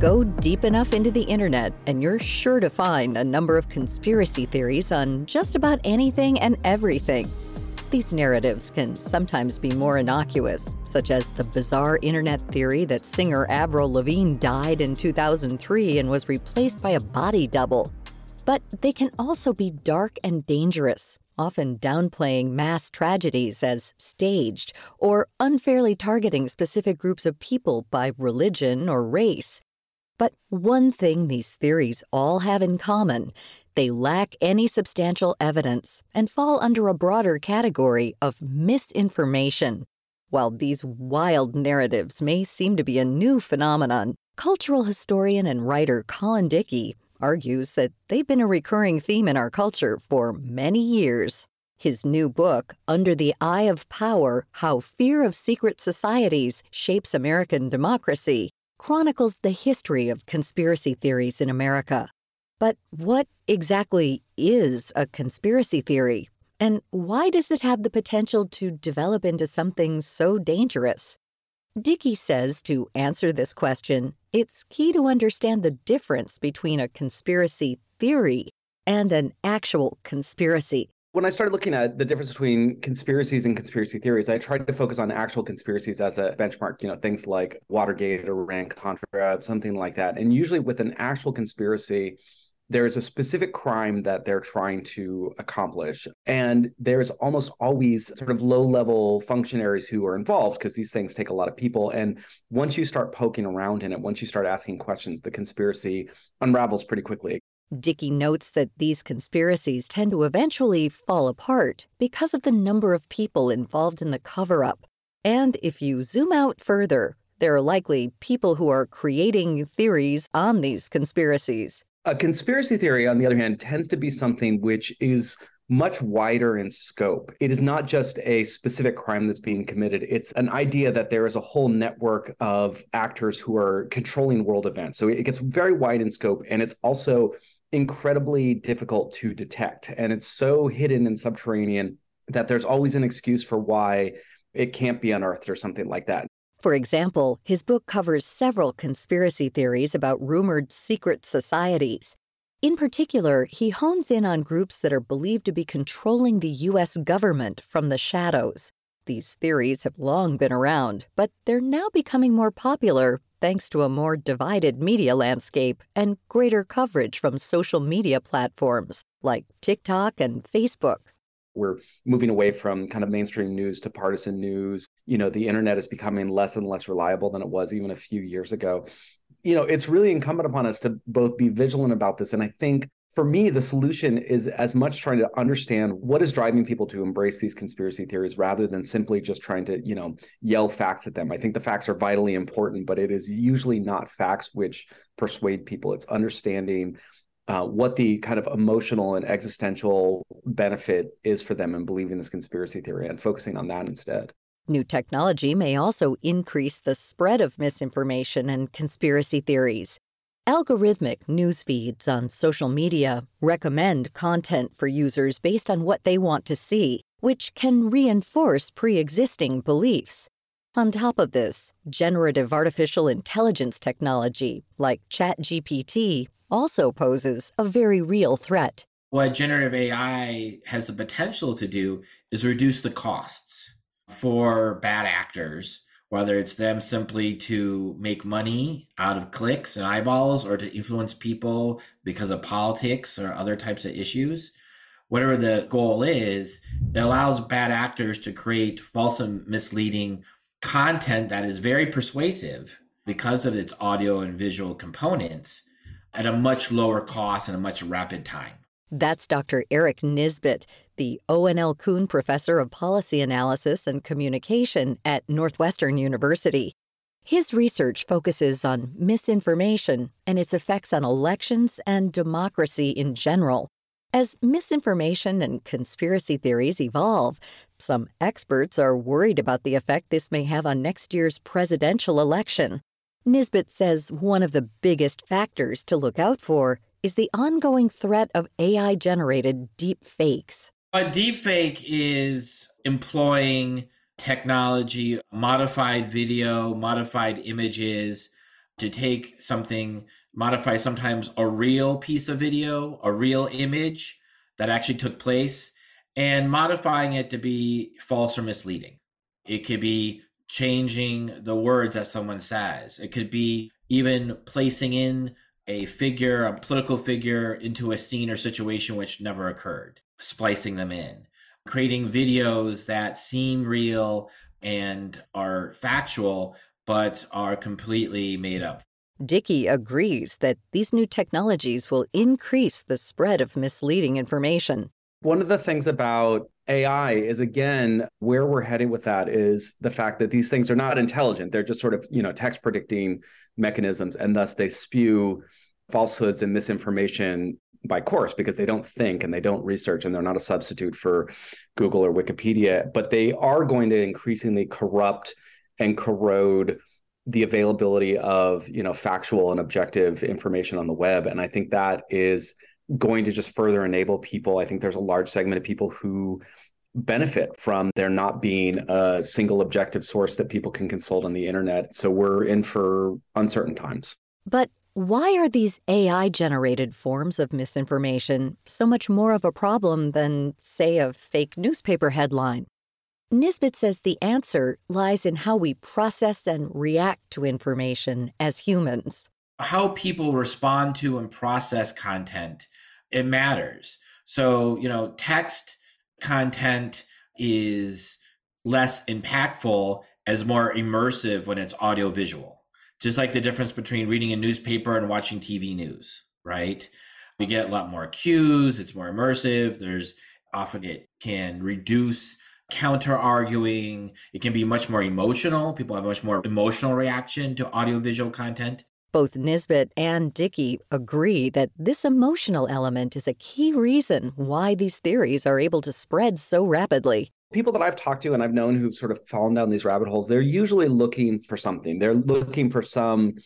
Go deep enough into the internet, and you're sure to find a number of conspiracy theories on just about anything and everything. These narratives can sometimes be more innocuous, such as the bizarre internet theory that singer Avril Lavigne died in 2003 and was replaced by a body double. But they can also be dark and dangerous, often downplaying mass tragedies as staged or unfairly targeting specific groups of people by religion or race. But one thing these theories all have in common they lack any substantial evidence and fall under a broader category of misinformation. While these wild narratives may seem to be a new phenomenon, cultural historian and writer Colin Dickey argues that they've been a recurring theme in our culture for many years. His new book, Under the Eye of Power How Fear of Secret Societies Shapes American Democracy, chronicles the history of conspiracy theories in America. But what exactly is a conspiracy theory? And why does it have the potential to develop into something so dangerous? Dickey says to answer this question, it's key to understand the difference between a conspiracy theory and an actual conspiracy when I started looking at the difference between conspiracies and conspiracy theories, I tried to focus on actual conspiracies as a benchmark, you know, things like Watergate or Iran Contra, something like that. And usually with an actual conspiracy, there's a specific crime that they're trying to accomplish. And there's almost always sort of low level functionaries who are involved because these things take a lot of people. And once you start poking around in it, once you start asking questions, the conspiracy unravels pretty quickly. Dickey notes that these conspiracies tend to eventually fall apart because of the number of people involved in the cover up. And if you zoom out further, there are likely people who are creating theories on these conspiracies. A conspiracy theory, on the other hand, tends to be something which is much wider in scope. It is not just a specific crime that's being committed. It's an idea that there is a whole network of actors who are controlling world events. So it gets very wide in scope and it's also incredibly difficult to detect. And it's so hidden and subterranean that there's always an excuse for why it can't be unearthed or something like that. For example, his book covers several conspiracy theories about rumored secret societies. In particular, he hones in on groups that are believed to be controlling the U.S. government from the shadows. These theories have long been around, but they're now becoming more popular thanks to a more divided media landscape and greater coverage from social media platforms like TikTok and Facebook. We're moving away from kind of mainstream news to partisan news. You know, the internet is becoming less and less reliable than it was even a few years ago. You know, it's really incumbent upon us to both be vigilant about this. And I think for me, the solution is as much trying to understand what is driving people to embrace these conspiracy theories rather than simply just trying to, you know, yell facts at them. I think the facts are vitally important, but it is usually not facts which persuade people. It's understanding uh, what the kind of emotional and existential benefit is for them in believing this conspiracy theory and focusing on that instead. New technology may also increase the spread of misinformation and conspiracy theories. Algorithmic news feeds on social media recommend content for users based on what they want to see, which can reinforce pre existing beliefs. On top of this, generative artificial intelligence technology, like ChatGPT, also poses a very real threat. What generative AI has the potential to do is reduce the costs for bad actors whether it's them simply to make money out of clicks and eyeballs or to influence people because of politics or other types of issues. Whatever the goal is, it allows bad actors to create false and misleading content that is very persuasive because of its audio and visual components at a much lower cost and a much rapid time. That's Dr. Erik Nisbet, the Owen L. Coon Professor of Policy Analysis and Communication at Northwestern University. His research focuses on misinformation and its effects on elections and democracy in general. As misinformation and conspiracy theories evolve, some experts are worried about the effect this may have on next year's presidential election. Nisbet says one of the biggest factors to look out for is the ongoing threat of AI generated deep fakes. A deep fake is employing technology, modified video, modified images to take something, modify sometimes a real piece of video, a real image that actually took place, and modifying it to be false or misleading. It could be changing the words that someone says, it could be even placing in a figure, a political figure, into a scene or situation which never occurred, splicing them in, creating videos that seem real and are factual, but are completely made up. Dickey agrees that these new technologies will increase the spread of misleading information. One of the things about AI is again where we're heading with that is the fact that these things are not intelligent. They're just sort of, you know, text predicting mechanisms and thus they spew falsehoods and misinformation by course because they don't think and they don't research and they're not a substitute for Google or Wikipedia, but they are going to increasingly corrupt and corrode the availability of you know factual and objective information on the web. And i think that is going to just further enable people. I think there's a large segment of people who benefit from there not being a single objective source that people can consult on the internet. So we're in for uncertain times. But why are these AI generated forms of misinformation so much more of a problem than, say, a fake newspaper headline? Nisbet says the answer lies in how we process and react to information as humans. How people respond to and process content, it matters. So, you know, text content is less impactful as more immersive when it's audio visual. Just like the difference between reading a newspaper and watching TV news, right? We get a lot more cues, it's more immersive. There's often it can reduce counter arguing. It can be much more emotional. People have a much more emotional reaction to audiovisual content. Both Nisbet and Dickey agree that this emotional element is a key reason why these theories are able to spread so rapidly. People that I've talked to and I've known who've sort of fallen down these rabbit holes, they're usually looking for something. They're looking for some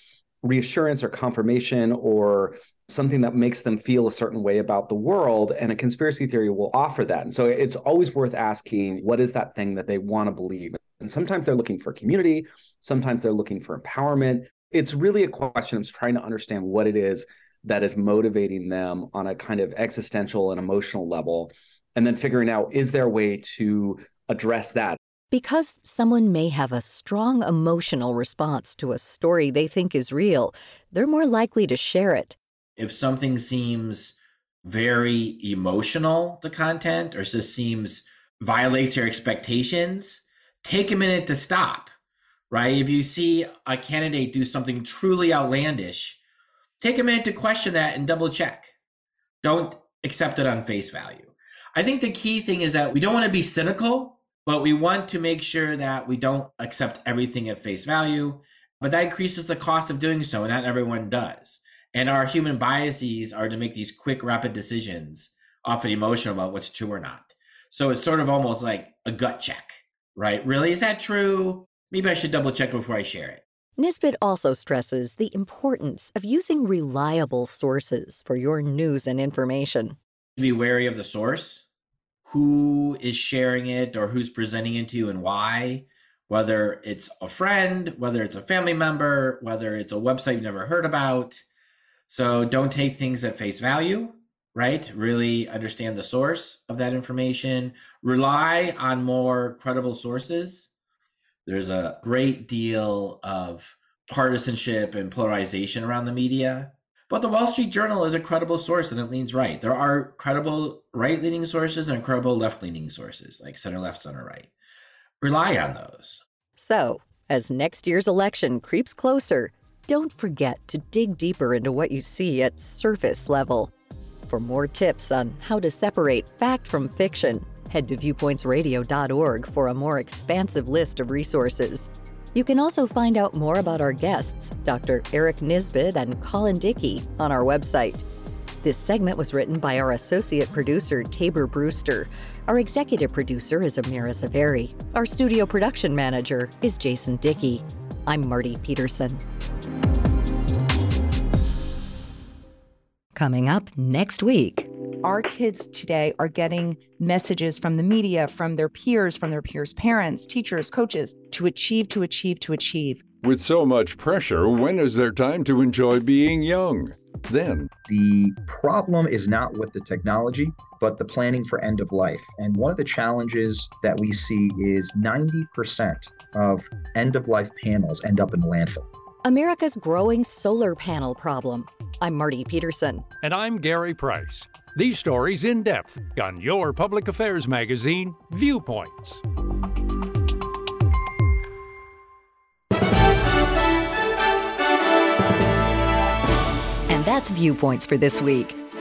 reassurance or confirmation or something that makes them feel a certain way about the world and a conspiracy theory will offer that. And so it's always worth asking what is that thing that they want to believe? And sometimes they're looking for community sometimes they're looking for empowerment. It's really a question of trying to understand what it is that is motivating them on a kind of existential and emotional level and then figuring out is there a way to address that because someone may have a strong emotional response to a story they think is real, they're more likely to share it if something seems very emotional, the content, or just seems violates your expectations, take a minute to stop, right? If you see a candidate do something truly outlandish, take a minute to question that and double check. Don't accept it on face value. I think the key thing is that we don't want to be cynical, but we want to make sure that we don't accept everything at face value. But that increases the cost of doing so, and not everyone does. And our human biases are to make these quick, rapid decisions, often emotional about what's true or not. So it's sort of almost like a gut check, right? Really, is that true? Maybe I should double check before I share it. Nisbet also stresses the importance of using reliable sources for your news and information. Be wary of the source, who is sharing it or who's presenting it to you and why, whether it's a friend, whether it's a family member, whether it's a website you've never heard about. So don't take things at face value, right? Really understand the source of that information. Rely on more credible sources. There's a great deal of partisanship and polarization around the media. But the Wall Street Journal is a credible source and it leans right. There are credible right leaning sources and credible left leaning sources, like center left, center right. Rely on those. So, as next year's election creeps closer, don't forget to dig deeper into what you see at surface level. For more tips on how to separate fact from fiction, head to viewpointsradio.org for a more expansive list of resources. You can also find out more about our guests, Dr. Erik Nisbet and Colin Dickey, on our website. This segment was written by our associate producer, Tabor Brewster. Our executive producer is Amira Zaveri. Our studio production manager is Jason Dickey. I'm Marty Peterson. Coming up next week. Our kids today are getting messages from the media, from their peers, from their peers' parents, teachers, coaches to achieve, to achieve, to achieve. With so much pressure, when is there time to enjoy being young? Then, the problem is not with the technology, but the planning for end of life. And one of the challenges that we see is 90% of end of life panels end up in landfill. America's growing solar panel problem. I'm Marty Peterson. And I'm Gary Price. These stories in depth on your public affairs magazine, Viewpoints. And that's Viewpoints for this week.